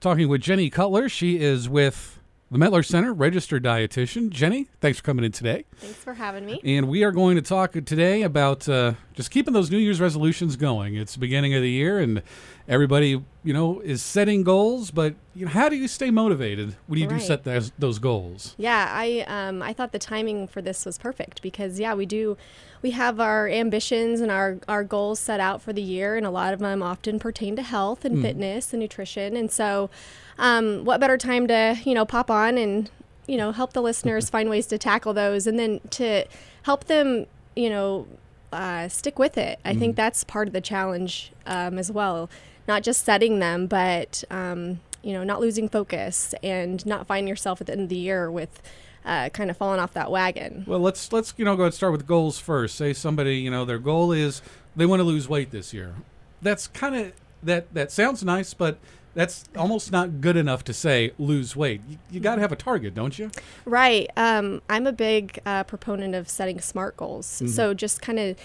Talking with Jenny Cutler. She is with the Mettler Center, registered dietitian. Jenny, thanks for coming in today. Thanks for having me. And we are going to talk today about uh, just keeping those New Year's resolutions going. It's the beginning of the year, and everybody, you know, is setting goals. But you know, how do you stay motivated when you do set those, those goals? Yeah, I um, I thought the timing for this was perfect because yeah, we do we have our ambitions and our our goals set out for the year, and a lot of them often pertain to health and fitness and nutrition. And so, um, what better time to you know pop on and you know help the listeners find ways to tackle those, and then to help them you know uh, stick with it. I think that's part of the challenge um, as well. Not just setting them, but um, you know, not losing focus and not finding yourself at the end of the year with uh, kind of falling off that wagon. Well, let's let's you know go ahead and start with goals first. Say somebody you know their goal is they want to lose weight this year. That's kind of that that sounds nice, but that's almost not good enough to say lose weight. You, you got to have a target, don't you? Right. Um, I'm a big uh, proponent of setting SMART goals. So just kind of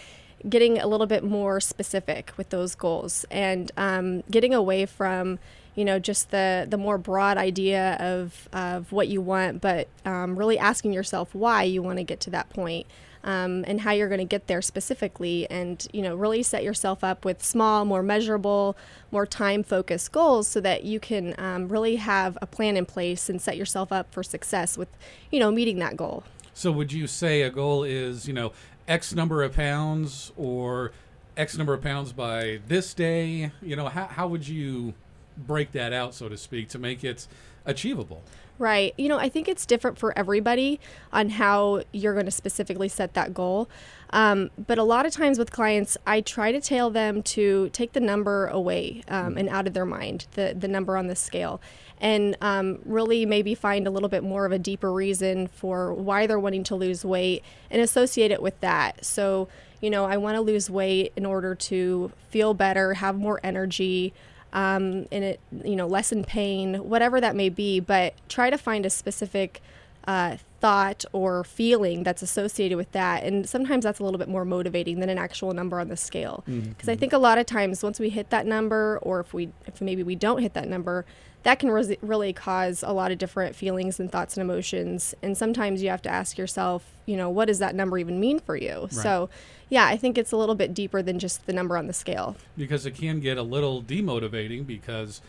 getting a little bit more specific with those goals and um, getting away from you know just the the more broad idea of of what you want but um, really asking yourself why you want to get to that point um, and how you're going to get there specifically and you know really set yourself up with small more measurable more time focused goals so that you can um, really have a plan in place and set yourself up for success with you know meeting that goal. So would you say a goal is, you know, X number of pounds or X number of pounds by this day? You know, how, how would you break that out, so to speak, to make it achievable? Right. You know, I think it's different for everybody on how you're going to specifically set that goal. Um, but a lot of times with clients, I try to tell them to take the number away um, and out of their mind, the, the number on the scale, and um, really maybe find a little bit more of a deeper reason for why they're wanting to lose weight and associate it with that. So, you know, I want to lose weight in order to feel better, have more energy, um, and it you know lessen pain whatever that may be but try to find a specific uh, thought or feeling that's associated with that. And sometimes that's a little bit more motivating than an actual number on the scale. Because i think a lot of times once we hit that number or if we if maybe we don't hit that number that can res- really cause a lot of different feelings and thoughts and emotions. And sometimes you have to ask yourself you know what does that number even mean for you? So yeah i think it's a little bit deeper than just the number on the scale. Because it can get a little demotivating because,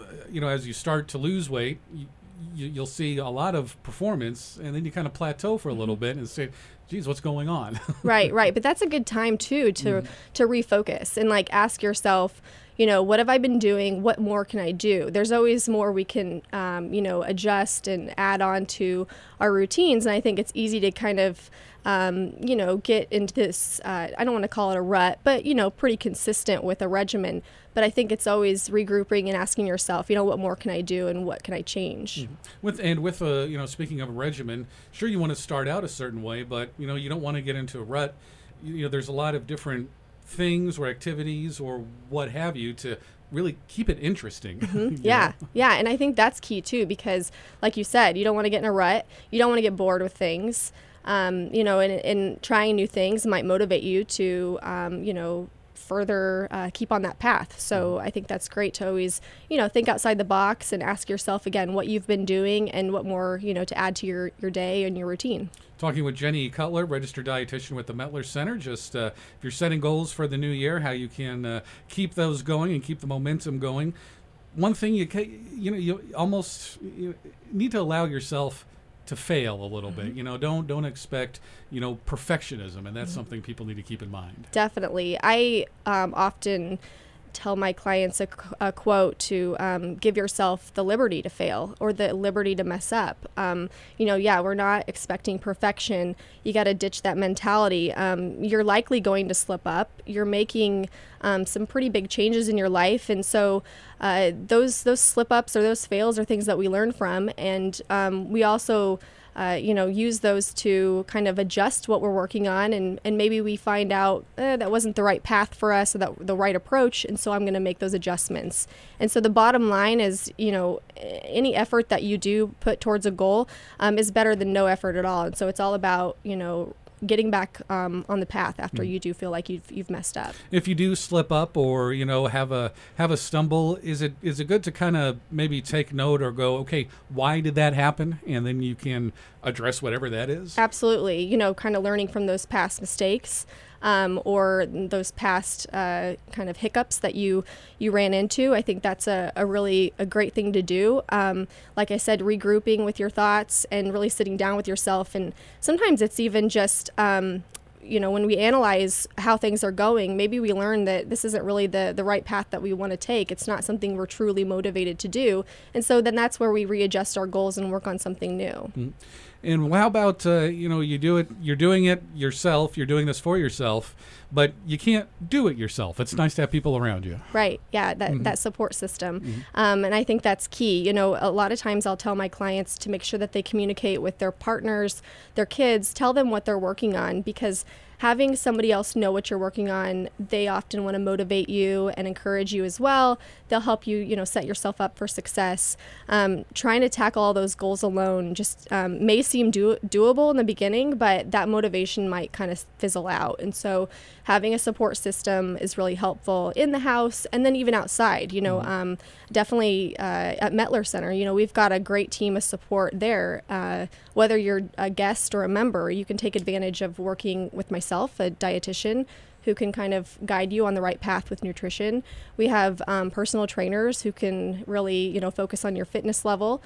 uh, you know, as you start to lose weight, you, you, you'll see a lot of performance and then you kind of plateau for a little mm-hmm. bit and say, geez, what's going on? right right but that's a good time too to mm-hmm. to refocus and like ask yourself you know what have i been doing? What more can i do? There's always more we can um, you know adjust and add on to our routines. And i think it's easy to kind of um, you know get into this uh, i don't want to call it a rut but you know pretty consistent with a regimen. But i think it's always regrouping and asking yourself you know what more can i do and what can i change? With and with a you know speaking of a regimen, sure you want to start out a certain way, but you know you don't want to get into a rut. You know there's a lot of different things or activities or what have you to really keep it interesting. you Yeah, know? yeah, and I think that's key too because, like you said, you don't want to get in a rut. You don't want to get bored with things. Um, you know, and, and trying new things might motivate you to, um, you know, further uh, keep on that path. So I think that's great to always, you know, think outside the box and ask yourself again what you've been doing and what more, you know, to add to your your day and your routine. Talking with Jenny Cutler, registered dietitian with the Mettler Center. Just uh, if you're setting goals for the new year, how you can uh, keep those going and keep the momentum going. One thing you ca- you know you almost you need to allow yourself to fail a little bit. You know, don't don't expect you know perfectionism, and that's something people need to keep in mind. Definitely. I um, often tell my clients a, a quote to um, give yourself the liberty to fail or the liberty to mess up. Um, you know, yeah, we're not expecting perfection. You got to ditch that mentality. Um, you're likely going to slip up. You're making um, some pretty big changes in your life, and so uh, those those slip ups or those fails are things that we learn from, and um, we also uh, you know, use those to kind of adjust what we're working on, and, and maybe we find out eh, that wasn't the right path for us or that the right approach, and so I'm going to make those adjustments. And so the bottom line is, you know, any effort that you do put towards a goal um, is better than no effort at all. And so it's all about, you know, getting back um, on the path after Mm. you do feel like you've you've messed up. if you do slip up or you know have a have a stumble is it is it good to kind of maybe take note or go okay why did that happen and then you can address whatever that is Absolutely, you know, kind of learning from those past mistakes. Um, or those past uh, kind of hiccups that you you ran into. I think that's a, a really a great thing to do. Um, like I said, regrouping with your thoughts and really sitting down with yourself. And sometimes it's even just um, you know when we analyze how things are going maybe we learn that this isn't really the the right path that we want to take it's not something we're truly motivated to do and so then that's where we readjust our goals and work on something new and how about uh, you know you do it you're doing it yourself you're doing this for yourself but you can't do it yourself it's nice to have people around you Right. Yeah. That that support system, um, and I think that's key. You know, a lot of times I'll tell my clients to make sure that they communicate with their partners, their kids, tell them what they're working on because having somebody else know what you're working on, they often want to motivate you and encourage you as well. They'll help you, you know, set yourself up for success. Um, trying to tackle all those goals alone just um, may seem do- doable in the beginning, but that motivation might kind of fizzle out. And so, having a support system is really helpful in the house and then even outside. You know, um, definitely uh, at Mettler Center, you know, we've got a great team of support there. Uh, whether you're a guest or a member, you can take advantage of working with myself, a dietitian who can kind of guide you on the right path with nutrition. We have um, personal trainers who can really, you know, focus on your fitness level,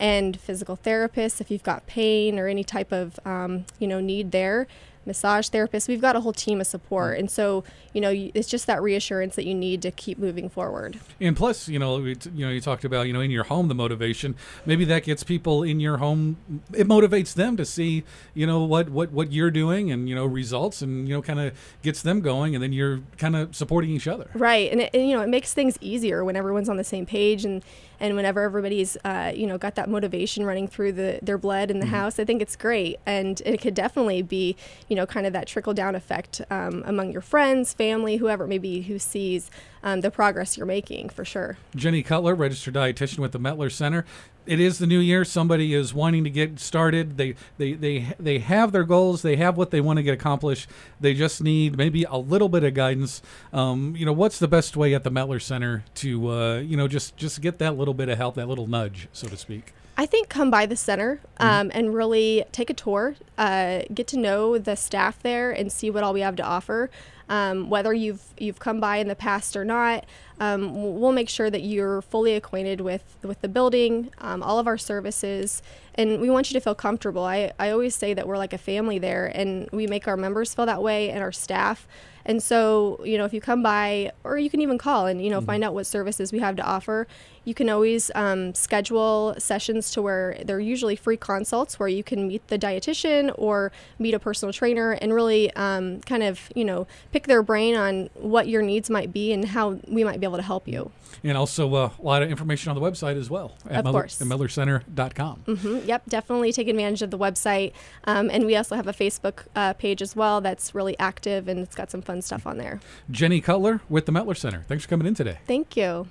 and physical therapists if you've got pain or any type of, um, you know, need there. Massage therapists. We've got a whole team of support, and so you know, it's just that reassurance that you need to keep moving forward. And plus, you know, you know, you talked about, you know, in your home the motivation. Maybe that gets people in your home. It motivates them to see, you know, what what what you're doing and you know results, and you know, kind of gets them going, and then you're kind of supporting each other. Right, and, it, and you know it makes things easier when everyone's on the same page and and whenever everybody's uh, you know got that motivation running through the their blood in the house. I think it's great, and it could definitely be you know kind of that trickle down effect um, among your friends, family, whoever it may be who sees um, the progress you're making for sure. Jenny Cutler, registered dietitian with the Mettler Center. It is the new year. Somebody is wanting to get started. They they they they have their goals. They have what they want to get accomplished. They just need maybe a little bit of guidance. Um, you know, what's the best way at the Mettler Center to uh, you know just just get that little bit of help, that little nudge, so to speak. I think come by the center um, and really take a tour, uh, get to know the staff there, and see what all we have to offer. Um, whether you've you've come by in the past or not, um, we'll make sure that you're fully acquainted with with the building, um, all of our services, and we want you to feel comfortable. I, I always say that we're like a family there, and we make our members feel that way and our staff. And so, you know, if you come by, or you can even call and, you know, find out what services we have to offer, you can always um, schedule sessions to where they're usually free consults where you can meet the dietitian or meet a personal trainer and really um, kind of, you know, pick their brain on what your needs might be and how we might be able to help you. And also uh, a lot of information on the website as well at, Of Miller, at MettlerCenter.com. hmm Yep, definitely take advantage of the website. Um, and we also have a Facebook uh, page as well that's really active and it's got some fun stuff on there. Jenny Cutler with the Mettler Center. Thanks for coming in today. Thank you.